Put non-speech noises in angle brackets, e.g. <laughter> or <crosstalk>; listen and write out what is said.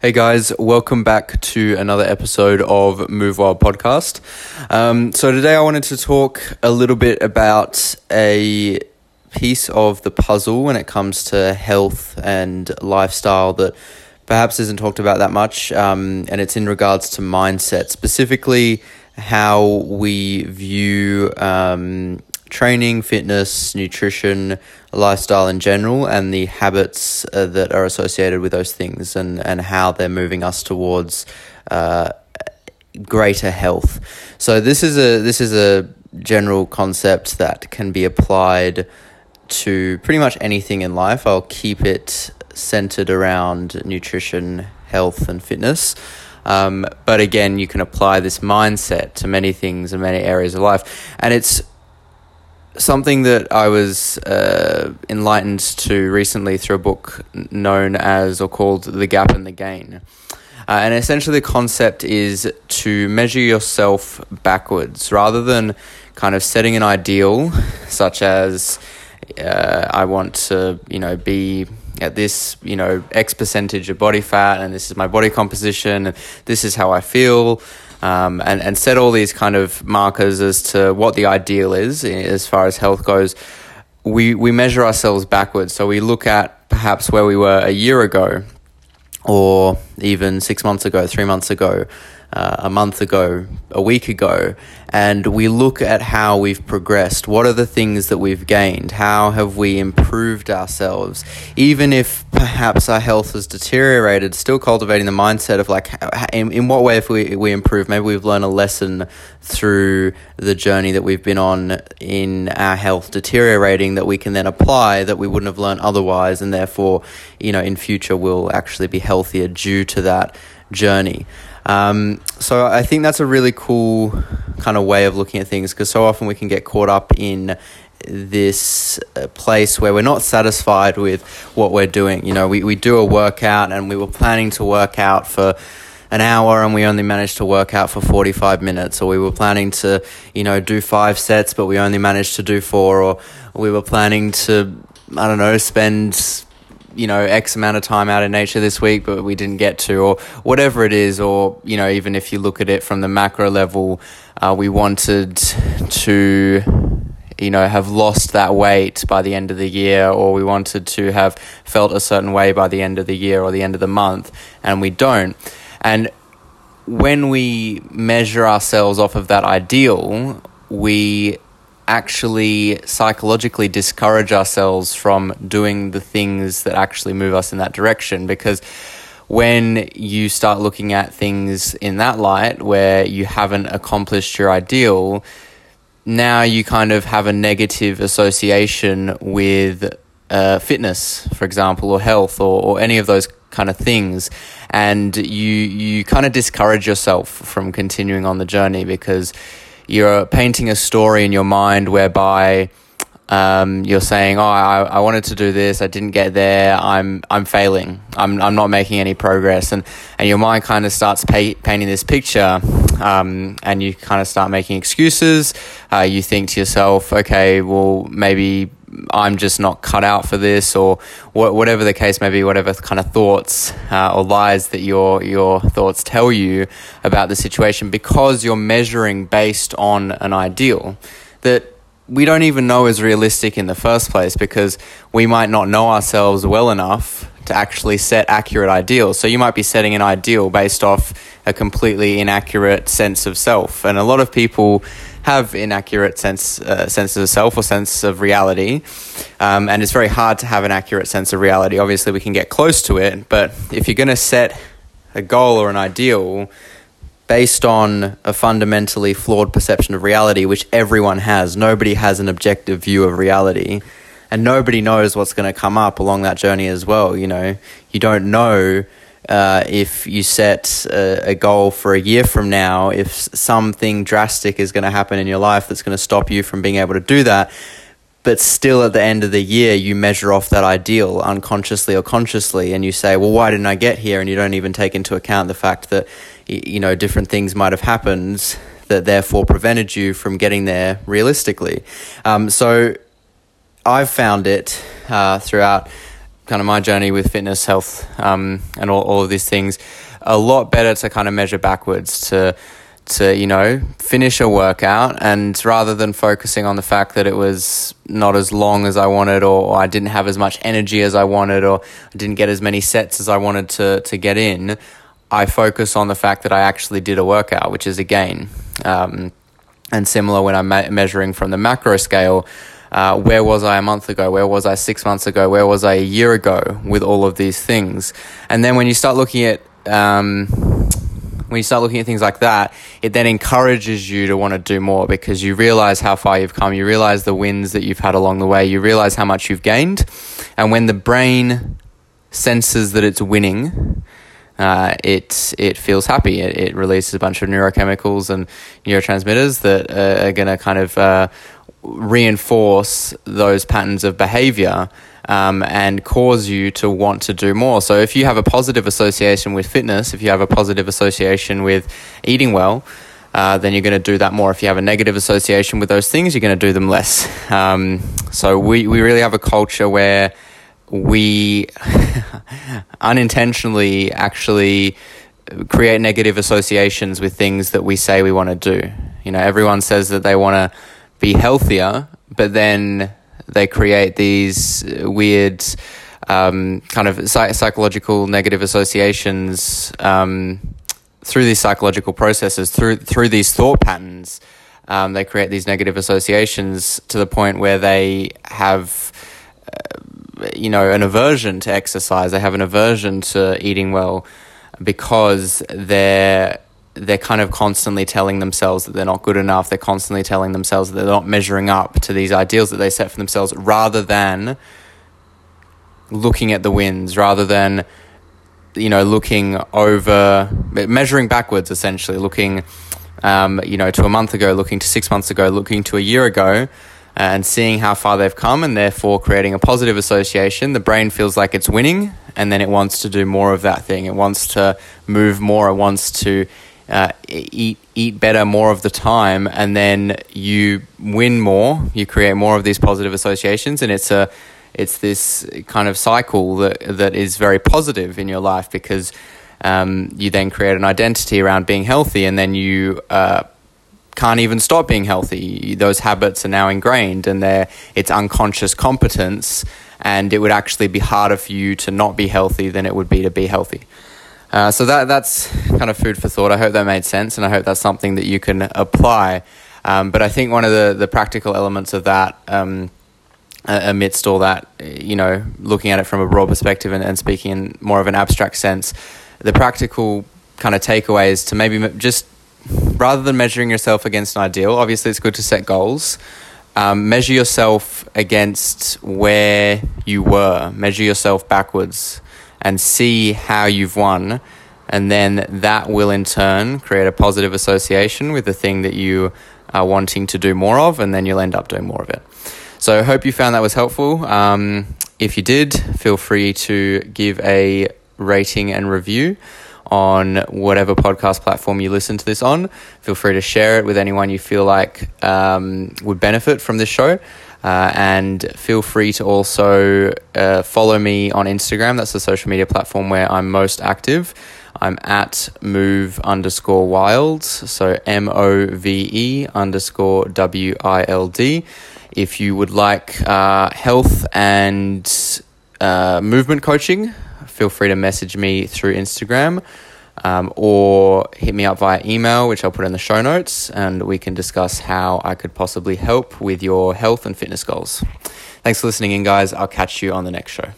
Hey guys, welcome back to another episode of Move Wild podcast. Um, so today I wanted to talk a little bit about a piece of the puzzle when it comes to health and lifestyle that perhaps isn't talked about that much, um, and it's in regards to mindset, specifically how we view um, training, fitness, nutrition, lifestyle in general, and the habits uh, that are associated with those things, and, and how they're moving us towards uh, greater health. So this is a this is a general concept that can be applied to pretty much anything in life. I'll keep it centered around nutrition, health, and fitness. Um, but again, you can apply this mindset to many things and many areas of life, and it's something that I was uh, enlightened to recently through a book known as or called The Gap and the Gain. Uh, and essentially, the concept is to measure yourself backwards rather than kind of setting an ideal, such as uh, I want to, you know, be at this, you know, X percentage of body fat, and this is my body composition, and this is how I feel um, and, and set all these kind of markers as to what the ideal is as far as health goes, we, we measure ourselves backwards. So we look at perhaps where we were a year ago, or even six months ago, three months ago, uh, a month ago, a week ago, and we look at how we've progressed. What are the things that we've gained? How have we improved ourselves? Even if perhaps our health has deteriorated, still cultivating the mindset of like, in, in what way if we, we improve? Maybe we've learned a lesson through the journey that we've been on in our health deteriorating that we can then apply that we wouldn't have learned otherwise, and therefore, you know, in future we'll actually be healthier due to that journey. Um, so I think that's a really cool kind of way of looking at things because so often we can get caught up in this uh, place where we're not satisfied with what we're doing. You know, we, we do a workout and we were planning to work out for an hour and we only managed to work out for 45 minutes or we were planning to you know do five sets but we only managed to do four or we were planning to i don't know spend you know X amount of time out in nature this week, but we didn't get to, or whatever it is, or you know even if you look at it from the macro level, uh, we wanted to you know have lost that weight by the end of the year or we wanted to have felt a certain way by the end of the year or the end of the month and we don't. And when we measure ourselves off of that ideal we actually psychologically discourage ourselves from doing the things that actually move us in that direction. Because when you start looking at things in that light where you haven't accomplished your ideal now you kind of have a negative association with uh, fitness for example or health or, or any of those kind of things. And you you kind of discourage yourself from continuing on the journey because you're painting a story in your mind whereby um, you're saying, "Oh, I, I wanted to do this, I didn't get there. I'm I'm failing. I'm I'm not making any progress." And and your mind kind of starts pay, painting this picture, um, and you kind of start making excuses. Uh, you think to yourself, "Okay, well, maybe I'm just not cut out for this, or wh- whatever the case may be, whatever kind of thoughts uh, or lies that your your thoughts tell you about the situation, because you're measuring based on an ideal that we don't even know is realistic in the first place, because we might not know ourselves well enough to actually set accurate ideals. So you might be setting an ideal based off a completely inaccurate sense of self, and a lot of people have inaccurate sense uh, senses of self or sense of reality, um, and it's very hard to have an accurate sense of reality. Obviously, we can get close to it, but if you're going to set a goal or an ideal based on a fundamentally flawed perception of reality, which everyone has, nobody has an objective view of reality. And nobody knows what's going to come up along that journey as well. You know, you don't know uh, if you set a, a, goal for a year from now, if something drastic is going to happen in your life that's going to stop you from being able to do that, but still at the end of the year, you measure off that ideal unconsciously or consciously, and you say, well, why didn't I get here? And you don't even take into account the fact that, you know, different things might have happened that therefore prevented you from getting there realistically. Um, so I've found it uh, throughout kind of my journey with fitness, health, um, and all, all of these things, a lot better to kind of measure backwards to to you know finish a workout and rather than focusing on the fact that it was not as long as I wanted or, I didn't have as much energy as I wanted or I didn't get as many sets as I wanted to to get in I focus on the fact that I actually did a workout which is a gain. Um, and similar when I'm me- measuring from the macro scale uh, where was I a month ago? Where was I six months ago? Where was I a year ago with all of these things? And then when you start looking at um, when you start looking at things like that, it then encourages you to want to do more because you realize how far you've come. You realize the wins that you've had along the way. You realize how much you've gained. And when the brain senses that it's winning, uh, it it feels happy. It, it, releases a bunch of neurochemicals and neurotransmitters that uh, are going to kind of uh, reinforce those patterns of behavior um, and cause you to want to do more. So, if you have a positive association with fitness, if you have a positive association with eating well, uh, then you're going to do that more. If you have a negative association with those things, you're going to do them less. <laughs> Um, so, we, we really have a culture where we <laughs> unintentionally actually create negative associations with things that we say we want to do. You know, everyone says that they want to be healthier, but then they create these weird um, kind of psych- psychological negative associations um, through these psychological processes, through through these thought patterns. Um, they create these negative associations to the point where they have, uh, you know, an aversion to exercise. They have an aversion to eating well because they're they're kind of constantly telling themselves that they're not good enough. They're constantly telling themselves that they're not measuring up to these ideals that they set for themselves rather than looking at the wins, rather than, you know, looking over, measuring backwards essentially, looking, um, you know, to a month ago, looking to six months ago, looking to a year ago. And seeing how far they've come, and therefore creating a positive association. The brain feels like it's winning, and then it wants to do more of that thing. It wants to move more. It wants to uh, eat eat better more of the time, and then you win more. You create more of these positive associations, and it's a it's this kind of cycle that that is very positive in your life because um, you then create an identity around being healthy, and then you. Uh, can't even stop being healthy. Those habits are now ingrained, and they're it's unconscious competence. And it would actually be harder for you to not be healthy than it would be to be healthy. Uh, so that that's kind of food for thought. I hope that made sense, and I hope that's something that you can apply. Um, but I think one of the, the practical elements of that, um, amidst all that, you know, looking at it from a broad perspective and, and speaking in more of an abstract sense, the practical kind of takeaway is to maybe just rather than measuring yourself against an ideal, obviously it's good to set goals. Um, measure yourself against where you were, measure yourself backwards and see how you've won. And then that will in turn create a positive association with the thing that you are wanting to do more of, and then you'll end up doing more of it. So hope you found that was helpful. Um, if you did, feel free to give a rating and review on whatever podcast platform you listen to this on. Feel free to share it with anyone you feel like um, would benefit from this show. Uh, and feel free to also uh, follow me on Instagram. That's the social media platform where I'm most active. I'm at move underscore wild, so M O V E underscore W I L D. If you would like uh, health and uh, movement coaching, feel free to message me through Instagram um, or hit me up via email, which I'll put in the show notes, and we can discuss how I could possibly help with your health and fitness goals. Thanks for listening in, guys. I'll catch you on the next show.